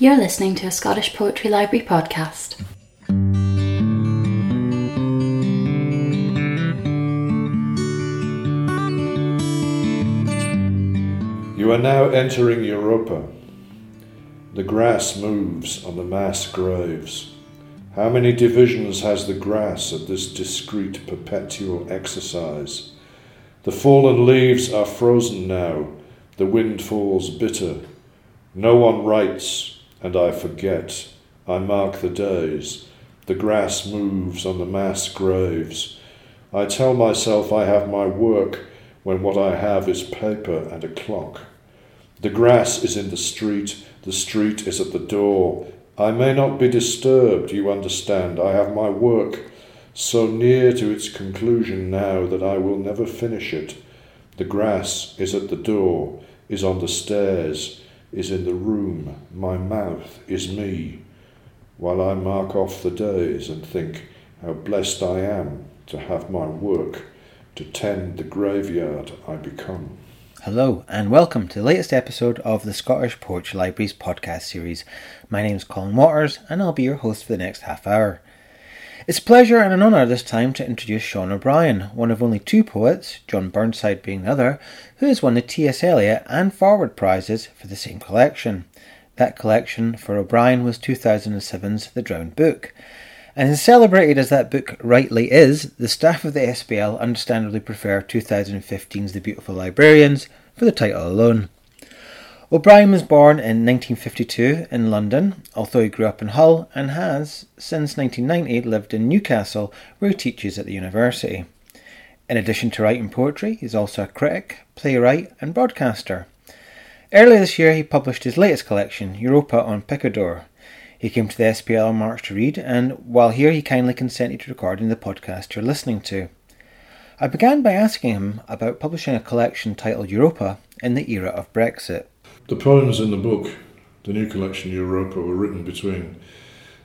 You're listening to a Scottish Poetry Library podcast. You are now entering Europa. The grass moves on the mass graves. How many divisions has the grass at this discreet perpetual exercise? The fallen leaves are frozen now, the wind falls bitter. No one writes, and I forget. I mark the days. The grass moves on the mass graves. I tell myself I have my work when what I have is paper and a clock. The grass is in the street, the street is at the door. I may not be disturbed, you understand. I have my work so near to its conclusion now that I will never finish it. The grass is at the door, is on the stairs is in the room, my mouth is me, while I mark off the days and think how blessed I am to have my work, to tend the graveyard I become. Hello, and welcome to the latest episode of the Scottish Poetry Libraries podcast series. My name is Colin Waters, and I'll be your host for the next half hour. It's a pleasure and an honour this time to introduce Sean O'Brien, one of only two poets, John Burnside being the other, who has won the T.S. Eliot and Forward prizes for the same collection. That collection for O'Brien was 2007's The Drowned Book. And as celebrated as that book rightly is, the staff of the SPL understandably prefer 2015's The Beautiful Librarians for the title alone. O'Brien was born in 1952 in London, although he grew up in Hull and has, since 1990, lived in Newcastle, where he teaches at the university. In addition to writing poetry, he's also a critic, playwright, and broadcaster. Earlier this year, he published his latest collection, Europa on Picador. He came to the SPL in March to read, and while here, he kindly consented to recording the podcast you're listening to. I began by asking him about publishing a collection titled Europa in the era of Brexit. The poems in the book, the new collection Europa, were written between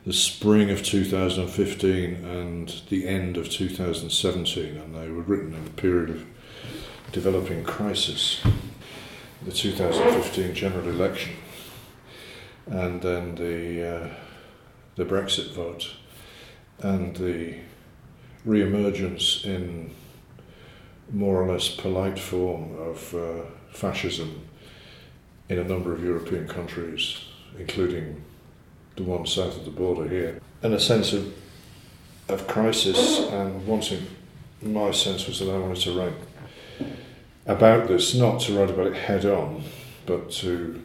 the spring of 2015 and the end of 2017, and they were written in a period of developing crisis. The 2015 general election, and then the uh, the Brexit vote, and the re-emergence in more or less polite form of uh, fascism in a number of European countries, including the one south of the border here, and a sense of of crisis and wanting. My sense was that I wanted to write about this, not to write about it head on, but to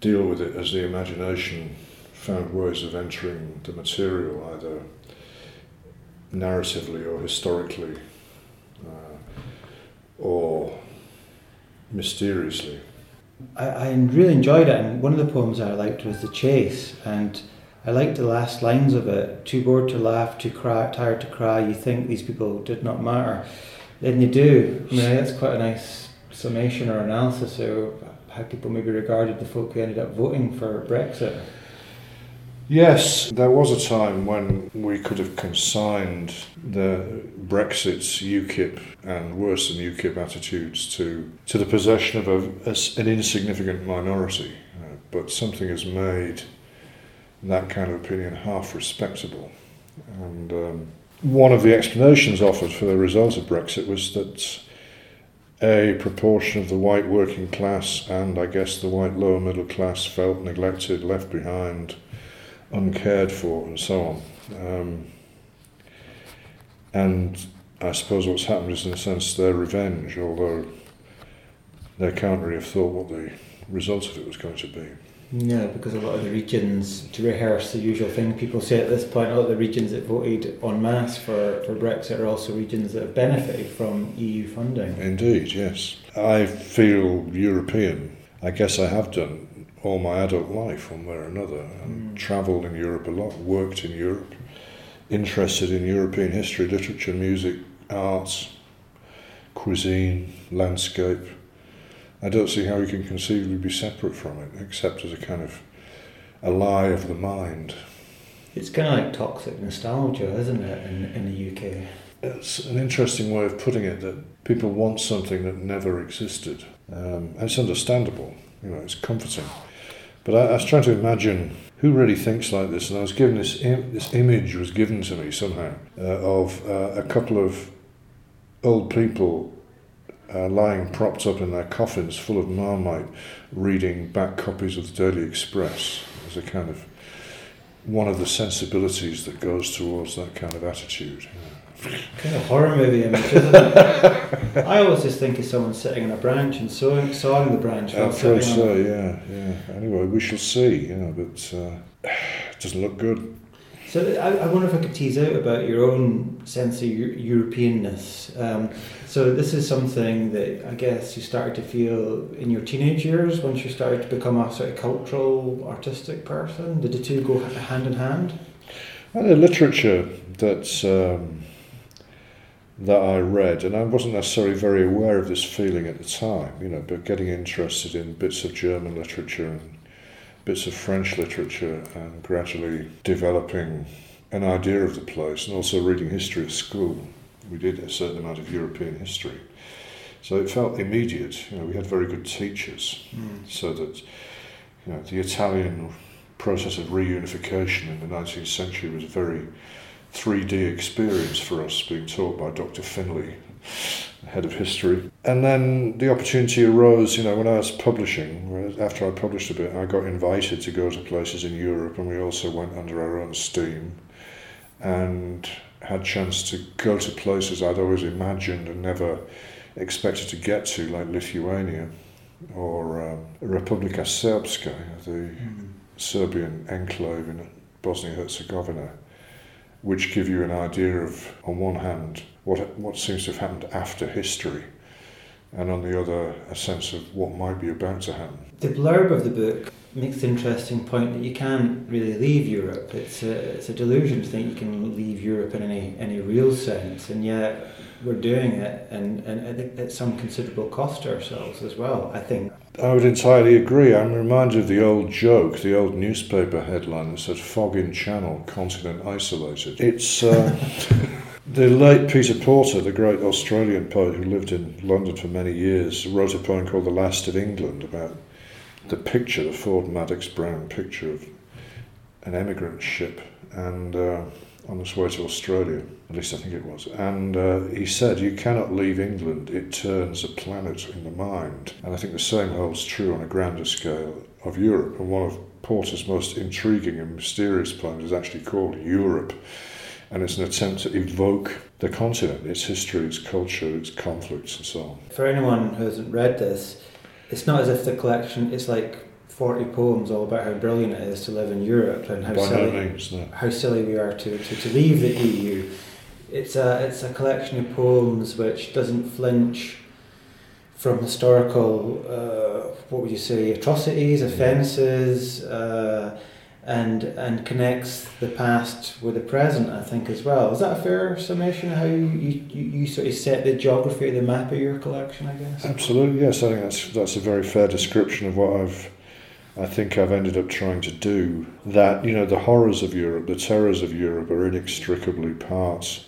deal with it as the imagination found ways of entering the material, either narratively or historically, uh, or mysteriously. I, I really enjoyed it, and one of the poems I liked was The Chase, and I liked the last lines of it. Too bored to laugh, too cry, tired to cry, you think these people did not matter. Then they do. I mean, that's quite a nice summation or analysis of how people maybe regarded the folk who ended up voting for Brexit. Yes, there was a time when we could have consigned the Brexit's UKIP and worse than UKIP attitudes to, to the possession of a, a, an insignificant minority. Uh, but something has made that kind of opinion half respectable. And um, one of the explanations offered for the result of Brexit was that a proportion of the white working class and I guess the white lower middle class felt neglected, left behind uncared for, and so on. Um, and I suppose what's happened is, in a sense, their revenge, although they can't really have thought what the result of it was going to be. No, because a lot of the regions, to rehearse the usual thing people say at this point, a lot of the regions that voted en masse for, for Brexit are also regions that have benefited from EU funding. Indeed, yes. I feel European. I guess I have done all my adult life, one way or another, and mm. travelled in Europe a lot, worked in Europe, interested in European history, literature, music, arts, cuisine, landscape. I don't see how you can conceivably be separate from it, except as a kind of a lie of the mind. It's kind of like toxic nostalgia, isn't it, in, in the UK? It's an interesting way of putting it that people want something that never existed. Um, it's understandable, you know, it's comforting. But I, I was trying to imagine who really thinks like this, and I was given this Im- this image was given to me somehow uh, of uh, a couple of old people uh, lying propped up in their coffins full of marmite, reading back copies of the Daily Express as a kind of one of the sensibilities that goes towards that kind of attitude. Kind of horror movie image, isn't it? I always just think of someone sitting on a branch and sawing, sawing the branch. I'm so, yeah, yeah. Anyway, we shall see, you know, but uh, it doesn't look good. So I, I wonder if I could tease out about your own sense of Eu- Europeanness. Um, so this is something that I guess you started to feel in your teenage years once you started to become a sort of cultural, artistic person. Did the two go hand in hand? And the literature that um, that I read, and I wasn't necessarily very aware of this feeling at the time, you know, but getting interested in bits of German literature and bits of French literature, and gradually developing an idea of the place, and also reading history at school. We did a certain amount of European history, so it felt immediate. You know, we had very good teachers, hmm. so that you know the Italian process of reunification in the 19th century was very 3D experience for us, being taught by Dr. Finley, head of history. And then the opportunity arose, you know, when I was publishing, after I published a bit, I got invited to go to places in Europe, and we also went under our own steam and had chance to go to places I'd always imagined and never expected to get to, like Lithuania or um, Republika Srpska, the Serbian enclave in Bosnia Herzegovina, which give you an idea of, on one hand, what what seems to have happened after history, and on the other, a sense of what might be about to happen. The blurb of the book makes the interesting point that you can't really leave Europe. It's a, it's a delusion to think you can leave Europe in any, any real sense, and yet we're doing it and, and at, at some considerable cost to ourselves as well, I think. I would entirely agree. I'm reminded of the old joke, the old newspaper headline that said "Fog in Channel, continent isolated." It's uh, the late Peter Porter, the great Australian poet who lived in London for many years, wrote a poem called "The Last of England" about the picture, the Ford Madox Brown picture of an emigrant ship and uh, on its way to Australia. At least I think it was. And uh, he said, "You cannot leave England; it turns a planet in the mind." And I think the same holds true on a grander scale of Europe. And one of Porter's most intriguing and mysterious poems is actually called Europe. And it's an attempt to evoke the continent, its history, its culture, its conflicts, and so on. For anyone who hasn't read this, it's not as if the collection it's like 40 poems all about how brilliant it is to live in Europe and how By no silly, means, no. how silly we are to, to, to leave the EU. It's a, it's a collection of poems which doesn't flinch from historical, uh, what would you say, atrocities, offences, uh, and and connects the past with the present, I think, as well. Is that a fair summation of how you, you, you sort of set the geography of the map of your collection, I guess? Absolutely, yes. I think that's that's a very fair description of what I've. I think I've ended up trying to do that. You know, the horrors of Europe, the terrors of Europe, are inextricably parts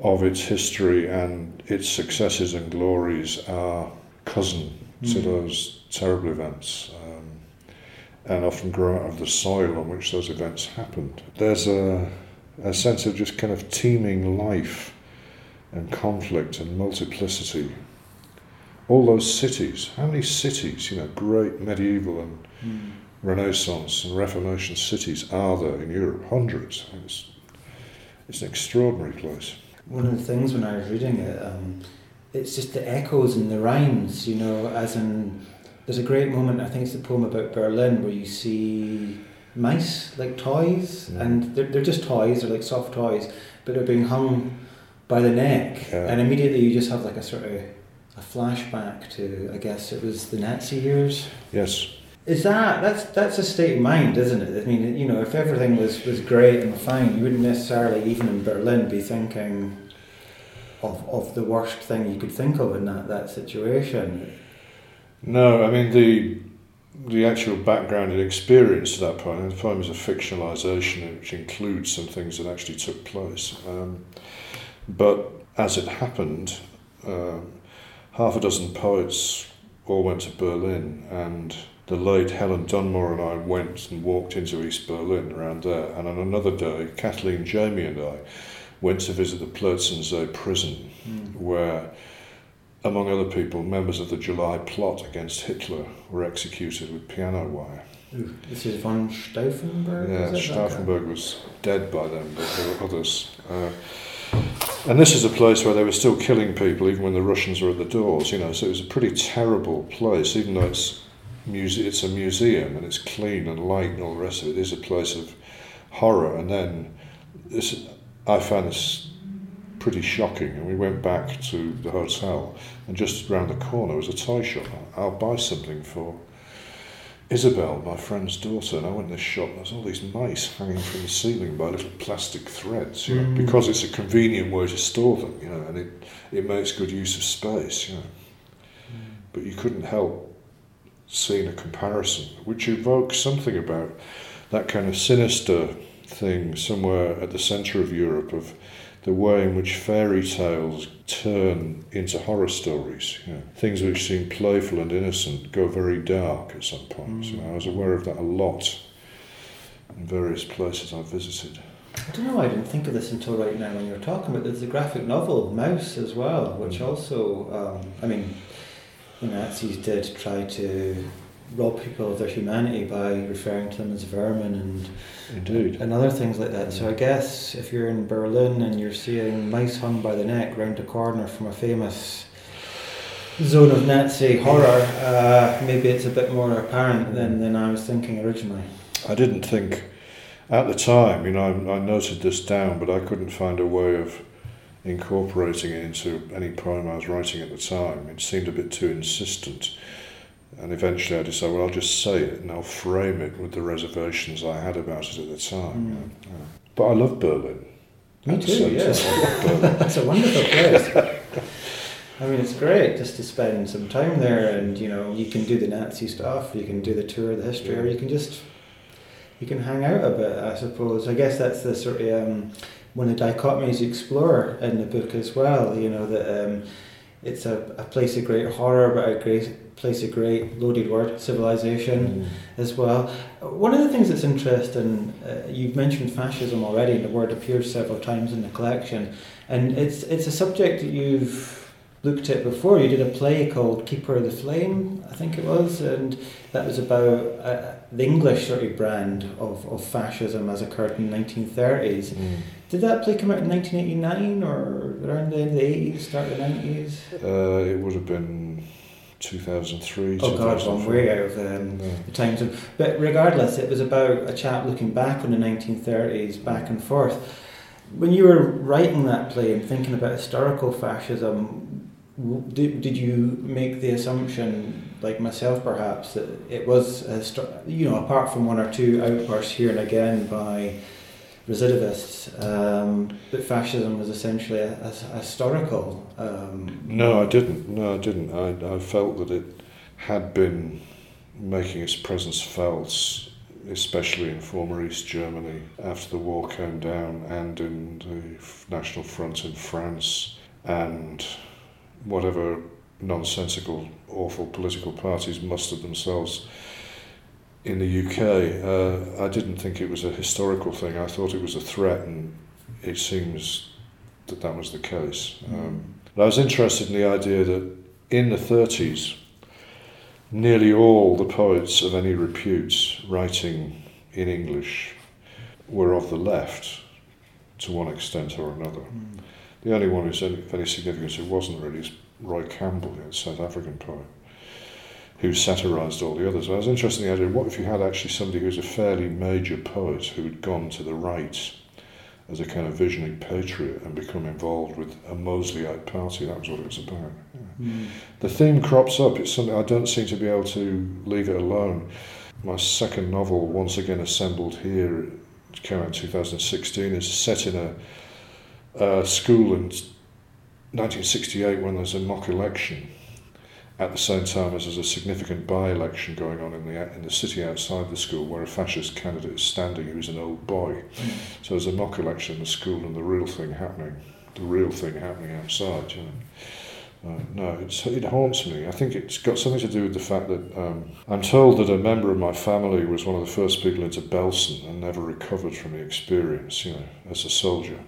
of its history, and its successes and glories are cousin to Mm. those terrible events, and often grow out of the soil on which those events happened. There's a a sense of just kind of teeming life and conflict and multiplicity all those cities. How many cities, you know, great medieval and Renaissance and Reformation cities are there in Europe? Hundreds. It's, it's an extraordinary place. One of the things when I was reading it, um, it's just the echoes and the rhymes, you know, as in, there's a great moment, I think it's the poem about Berlin, where you see mice, like toys, Mm. and they're, they're just toys, they're like soft toys, but they're being hung by the neck, Yeah. and immediately you just have like a sort of a flashback to, I guess it was the Nazi years. Yes. Is that that's that's a state of mind, isn't it? I mean, you know, if everything was, was great and fine, you wouldn't necessarily, even in Berlin, be thinking of of the worst thing you could think of in that, that situation. No, I mean the the actual background and experience to that poem. The poem is a fictionalisation which includes some things that actually took place. Um, but as it happened, um, half a dozen poets all went to Berlin, and the late Helen Dunmore and I went and walked into East Berlin around there. And on another day, Kathleen, Jamie, and I went to visit the Plötzensee prison, Mm. where, among other people, members of the July plot against Hitler were executed with piano wire. Ooh, This is von Stauffenberg. Yeah? Stauffenberg was dead by then, but there were others. Uh, and this is a place where they were still killing people even when the Russians were at the doors, you know, so it was a pretty terrible place, even though it's, muse- it's a museum and it's clean and light and all the rest of it. It is a place of horror. And then this, I found this pretty shocking. And we went back to the hotel, and just round the corner was a toy shop. I'll buy something for Isabel, my friend's daughter, and I went in this shop and there's all these mice hanging from the ceiling by little plastic threads, you know, Mm. because it's a convenient way to store them, you know, and it, it makes good use of space, you know. But you couldn't help seeing a comparison, which evokes something about that kind of sinister thing somewhere at the centre of Europe of the way in which fairy tales turn into horror stories. You know, things which seem playful and innocent go very dark at some points. You know, I was aware of that a lot in various places I've visited. I don't know. I didn't think of this until right now when you were talking about. There's a graphic novel, Mouse, as well, which Mm. also, um, I mean, the Nazis did try to rob people of their humanity by referring to them as vermin and Indeed. and other things like that. So I guess if you're in Berlin and you're seeing mice hung by the neck round the corner from a famous zone of Nazi horror, uh, maybe it's a bit more apparent than, than I was thinking originally. I didn't think at the time, you know, I, I noted this down, but I couldn't find a way of incorporating it into any poem I was writing at the time. It seemed a bit too insistent. And eventually I decided, well, I'll just say it and I'll frame it with the reservations I had about it at the time. Mm. know, yeah. But I love Berlin. Me too, yes. time, I love Berlin. That's a wonderful place. I mean, it's great just to spend some time there, and you know, you can do the Nazi stuff, you can do the tour of the history, or you can just you can hang out a bit. I suppose. I guess that's the sort of um, one of the dichotomies you explore in the book as well. You know that um, it's a, a place of great horror, but a great place a great loaded word civilization as well. One of the things that's interesting, uh, you've mentioned fascism already, and the word appears several times in the collection, and it's it's a subject that you've looked at before. You did a play called Keeper of the Flame, I think it was, and that was about uh, the English sort of brand of, of fascism as occurred in the 1930s. Mm. Did that play come out in 1989 or around the end of the 80s, start of the 90s? Uh, it would have been 2003, Oh God, I'm way out of um, Yeah. the times. Of, but regardless, it was about a chap looking back on the 1930s, back and forth. When you were writing that play and thinking about historical fascism, did, did you make the assumption, like myself perhaps, that it was, a you know, apart from one or two outbursts here and again by recidivists, um, that fascism was essentially a, a, a historical. Um, No, I didn't. No, I didn't. I, I felt that it had been making its presence felt, especially in former East Germany after the war came down, and in the National Front in France, and whatever nonsensical, awful political parties mustered themselves in the UK. Uh, I didn't think it was a historical thing. I thought it was a threat, and it seems that that was the case. Um, but I was interested in the idea that in the 30s, nearly all the poets of any repute writing in English were of the left to one extent or another. The only one who's any, of any significance who wasn't really is Roy Campbell, the South African poet, who satirised all the others. I was interested in the idea what if you had actually somebody who was a fairly major poet who had gone to the right as a kind of visionary patriot and become involved with a Mosleyite party. That was what it was about. Yeah. mm. The theme crops up. It's something I don't seem to be able to leave it alone. My second novel, once again assembled here, it came out in 2016, is set in a, a school in 1968 when there's a mock election. At the same time as there's a significant by-election going on in the in the city outside the school, where a fascist candidate is standing who's an old boy. So there's a mock election in the school and the real thing happening, the real thing happening outside. You know. Uh, no, it's, it haunts me. I think it's got something to do with the fact that um, I'm told that a member of my family was one of the first people into Belsen and never recovered from the experience, you know, as a soldier.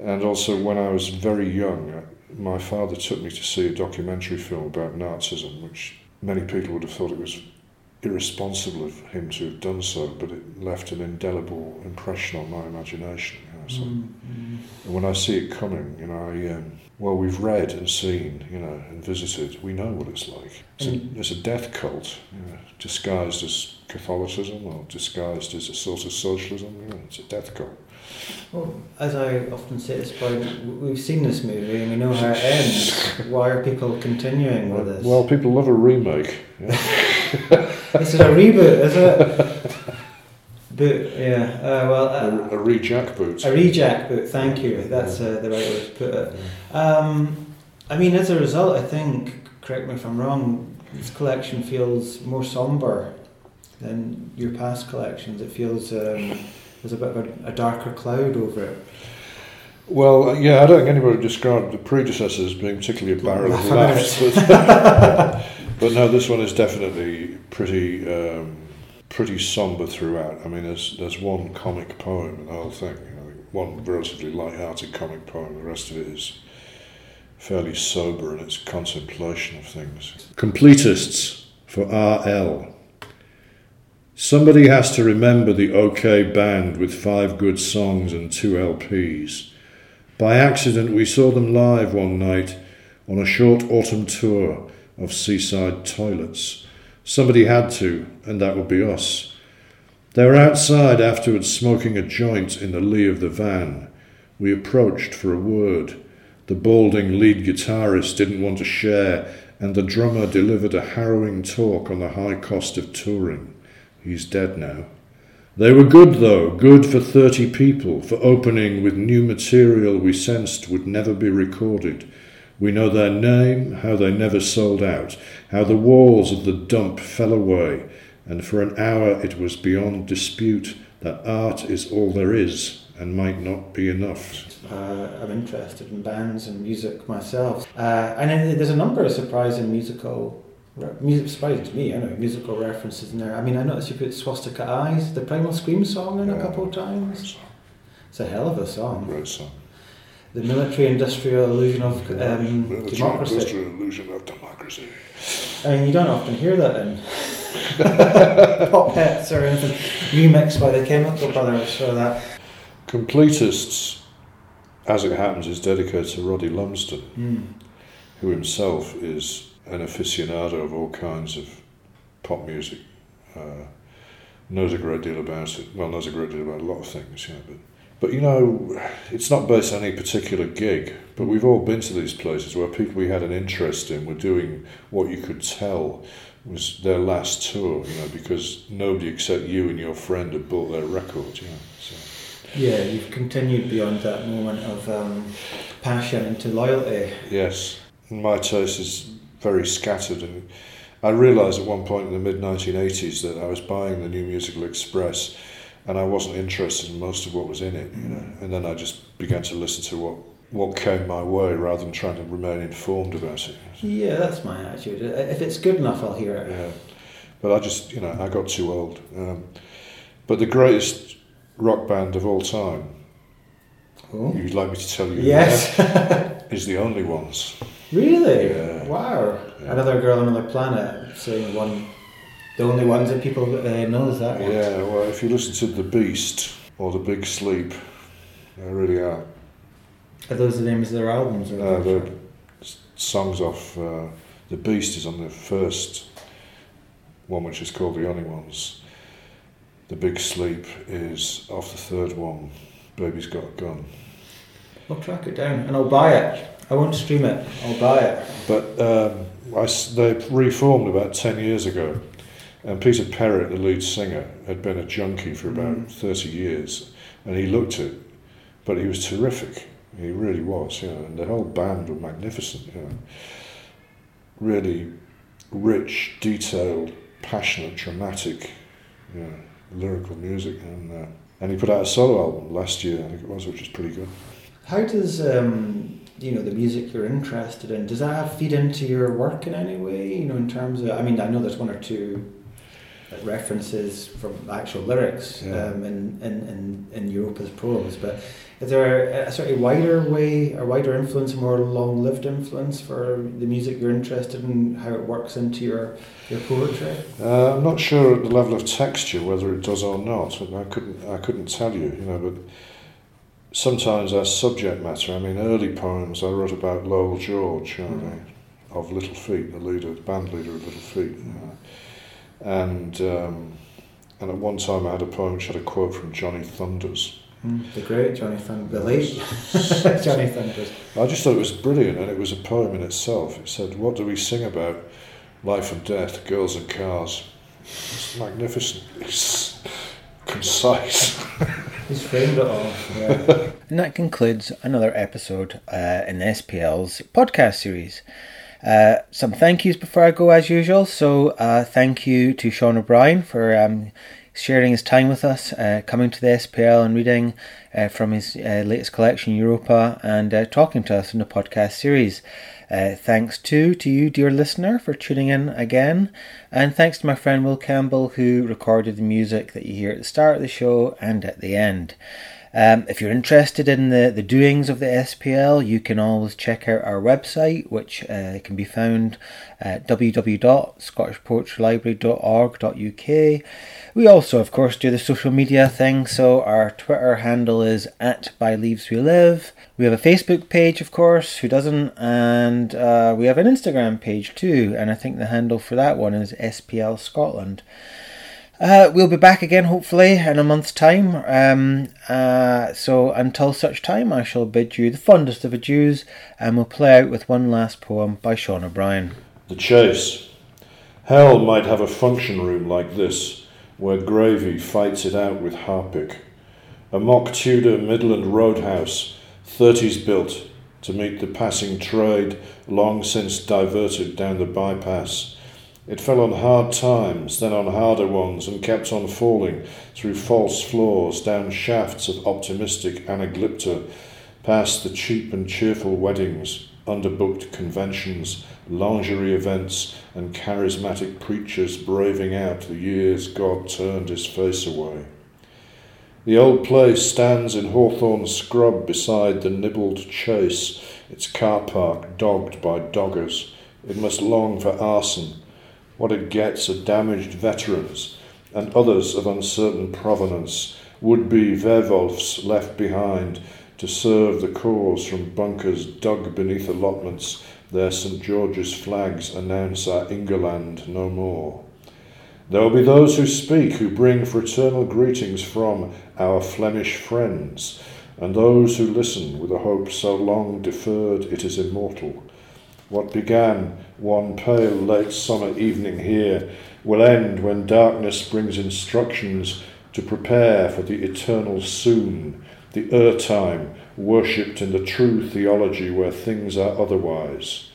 And also, when I was very young, my father took me to see a documentary film about Nazism, which many people would have thought it was irresponsible of him to have done so, but it left an indelible impression on my imagination. You know, so Mm, and when I see it coming, you know, I, um, well, we've read and seen, you know, and visited. We know what it's like. It's, Mm. a, it's a death cult, you know, disguised as Catholicism or disguised as a sort of socialism. You know, it's a death cult. Well, as I often say at this point, we've seen this movie and we know how it ends. Why are people continuing with this? Well, people love a remake. Yeah. this is a reboot, is it? Boot, yeah. Uh, well, uh, a, a re-jack boot. A rejack boot, thank you. That's uh, the right way to put it. Um, I mean, as a result, I think, correct me if I'm wrong, this collection feels more somber than your past collections. It feels um, there's a bit of a, a darker cloud over it. Well, uh, yeah, I don't think anybody would describe the predecessor as being particularly a barrel of laughs. But, but no, this one is definitely pretty um, pretty somber throughout. I mean, there's there's one comic poem in the whole thing. You know, one relatively light-hearted comic poem. The rest of it is fairly sober in its contemplation of things. Completists for RL. Somebody has to remember the OK band with five good songs and two LPs. By accident, we saw them live one night on a short autumn tour of seaside toilets. Somebody had to, and that would be us. They were outside afterwards smoking a joint in the lee of the van. We approached for a word. The balding lead guitarist didn't want to share, and the drummer delivered a harrowing talk on the high cost of touring. He's dead now. They were good, though, good for 30 people, for opening with new material we sensed would never be recorded. We know their name, how they never sold out, how the walls of the dump fell away, and for an hour it was beyond dispute that art is all there is and might not be enough. Uh, I'm interested in bands and music myself, uh, and there's a number of surprising musical, music surprising to me. I know musical references in there. I mean, I noticed you put "Swastika Eyes," the Primal Scream song, in a couple of times. It's a hell of a song. Great song. The military-industrial illusion of um, Military democracy. industrial illusion of democracy. I mean, you don't often hear that in pop hits or anything remixed by the Chemical Brothers or that. Completists, as it happens, is dedicated to Roddy Lumsden. Mm. who himself is an aficionado of all kinds of pop music, uh, knows a great deal about it. Well, knows a great deal about a lot of things, know. But, but you know, it's not based on any particular gig. But we've all been to these places where people we had an interest in were doing what you could tell was their last tour, you know, because nobody except you and your friend had bought their record, you know. So. Yeah, you've continued beyond that moment of um, passion into loyalty. Yes, my taste is very scattered, and I realised at one point in the mid 1980s that I was buying the New Musical Express, and I wasn't interested in most of what was in it, you know. And then I just began to listen to what what came my way rather than trying to remain informed about it. Yeah, that's my attitude. If it's good enough, I'll hear it. Yeah, but I just you know I got too old. Um, but the greatest rock band of all time, Oh. you'd like me to tell you, Yes. is the only ones. Really? Yeah. Wow. Yeah. Another girl on another planet saying one. The only ones that people uh, know is that one. Yeah, well, if you listen to The Beast or The Big Sleep, they really are. Are those the names of their albums? Or Uh, the s- songs off uh, The Beast is on the first one, which is called The Only Ones. The Big Sleep is off the third one, Baby's Got a Gun. I'll track it down and I'll buy it. I won't stream it. I'll buy it. But um, I they reformed about 10 years ago, and Peter Perrett, the lead singer, had been a junkie for about Mm. 30 years, and he looked it, but he was terrific. He really was, you know, and the whole band were magnificent, you know. Really rich, detailed, passionate, dramatic, you know, lyrical music, and uh, and he put out a solo album last year, I think it was, which is pretty good. How does um, you know the music you're interested in. Does that feed into your work in any way? You know, in terms of I mean, I know there's one or two references from actual lyrics Yeah. um, in, in, in, in Europa's prose, but is there a sort of wider way, a wider influence, a more long lived influence for the music you're interested in, how it works into your, your poetry? Uh, I'm not sure at the level of texture whether it does or not. I couldn't, I couldn't tell you, you know, but sometimes as subject matter, I mean, early poems I wrote about Lowell George, you know, Mhm. of Little Feat, the leader, the band leader of Little Feat. Uh, and, um, and at one time I had a poem which had a quote from Johnny Thunders. The great Johnny Thunders, the late Johnny Thunders. I just thought it was brilliant, and it was a poem in itself. It said, "What do we sing about? Life and death, girls and cars." It's magnificent. It's concise. He's framed it all. Yeah. and that concludes another episode uh, in SPL's podcast series. Uh, some thank yous before I go, as usual. So, uh, thank you to Sean O'Brien for um, sharing his time with us, uh, coming to the SPL and reading uh, from his uh, latest collection, Europa, and uh, talking to us in the podcast series. Uh, thanks too to you, dear listener, for tuning in again, and thanks to my friend Will Campbell who recorded the music that you hear at the start of the show and at the end. Um, if you're interested in the, the doings of the SPL, you can always check out our website, which uh, can be found at www.scottishpoetrylibrary.org.uk. We also, of course, do the social media thing, so our Twitter handle is at By Leaves We Live. We have a Facebook page, of course, who doesn't? And uh, we have an Instagram page too, and I think the handle for that one is SPL Scotland. Uh, we'll be back again, hopefully, in a month's time. Um, uh, so until such time, I shall bid you the fondest of adieus, and we'll play out with one last poem by Sean O'Brien. The chase. Hell might have a function room like this, where gravy fights it out with Harpic. A mock Tudor Midland roadhouse, 30s built, to meet the passing trade long since diverted down the bypass. It fell on hard times, then on harder ones, and kept on falling through false floors, down shafts of optimistic anaglypta, past the cheap and cheerful weddings, underbooked conventions, lingerie events, and charismatic preachers braving out the years God turned his face away. The old place stands in Hawthorne Scrub beside the nibbled chase, its car park dogged by doggers. It must long for arson. What it gets are damaged veterans and others of uncertain provenance, would be werwolves left behind to serve the cause from bunkers dug beneath allotments. Their St. George's flags announce our Ingerland no more. There will be those who speak, who bring fraternal greetings from our Flemish friends, and those who listen with a hope so long deferred it is immortal. What began one pale late summer evening here will end when darkness brings instructions to prepare for the eternal soon, the ur time, worshipped in the true theology where things are otherwise.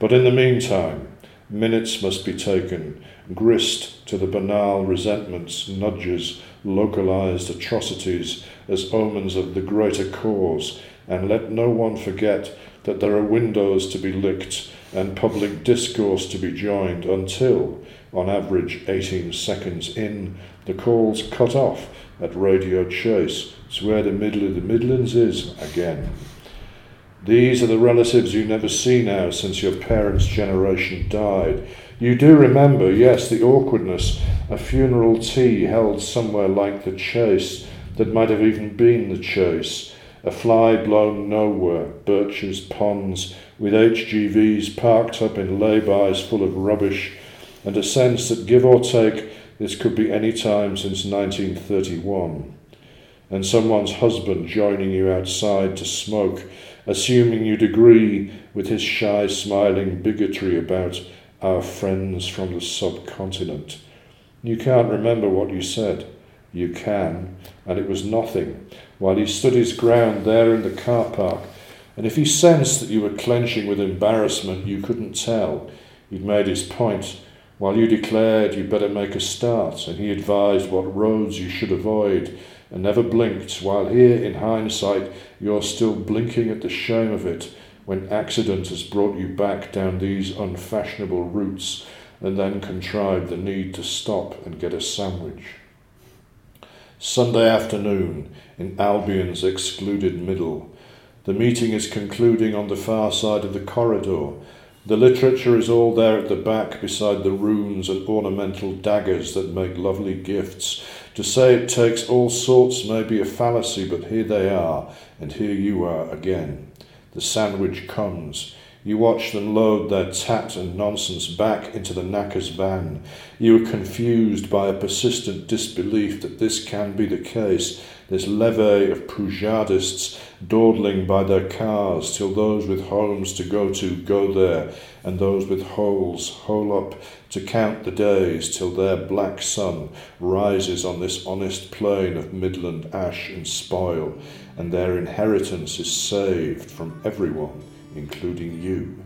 But in the meantime, minutes must be taken, grist to the banal resentments, nudges, localized atrocities as omens of the greater cause, and let no one forget that there are windows to be licked and public discourse to be joined until, on average 18 seconds in, the call's cut off at Radio Chase. It's where the middle of the Midlands is again. These are the relatives you never see now since your parents' generation died. You do remember, yes, the awkwardness, a funeral tea held somewhere like the chase, that might have even been the chase, a fly blown nowhere, birches, ponds, with HGVs parked up in laybys full of rubbish, and a sense that, give or take, this could be any time since 1931. And someone's husband joining you outside to smoke, assuming you'd agree with his shy, smiling bigotry about our friends from the subcontinent. You can't remember what you said. You can, and it was nothing, while he stood his ground there in the car park. And if he sensed that you were clenching with embarrassment, you couldn't tell. He'd made his point, while you declared you'd better make a start, and he advised what roads you should avoid, and never blinked, while here, in hindsight, you're still blinking at the shame of it, when accident has brought you back down these unfashionable routes and then contrived the need to stop and get a sandwich. Sunday afternoon in Albion's excluded middle. The meeting is concluding on the far side of the corridor. The literature is all there at the back beside the runes and ornamental daggers that make lovely gifts. To say it takes all sorts may be a fallacy, but here they are, and here you are again. The sandwich comes. You watch them load their tat and nonsense back into the knacker's van. You are confused by a persistent disbelief that this can be the case, this levee of Poujadists dawdling by their cars till those with homes to go to go there, and those with holes hole up to count the days till their black sun rises on this honest plain of midland ash and spoil, and their inheritance is saved from everyone including you.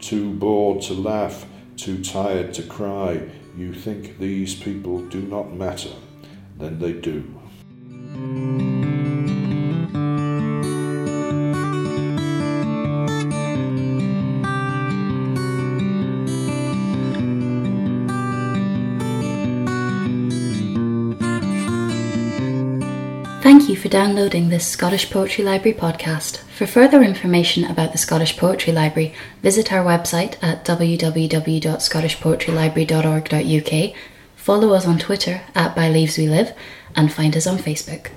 Too bored to laugh, too tired to cry, you think these people do not matter, then they do. Downloading this Scottish Poetry Library podcast. For further information about the Scottish Poetry Library, visit our website at www.scottishpoetrylibrary.org.uk, follow us on Twitter at By Leaves We Live, and find us on Facebook.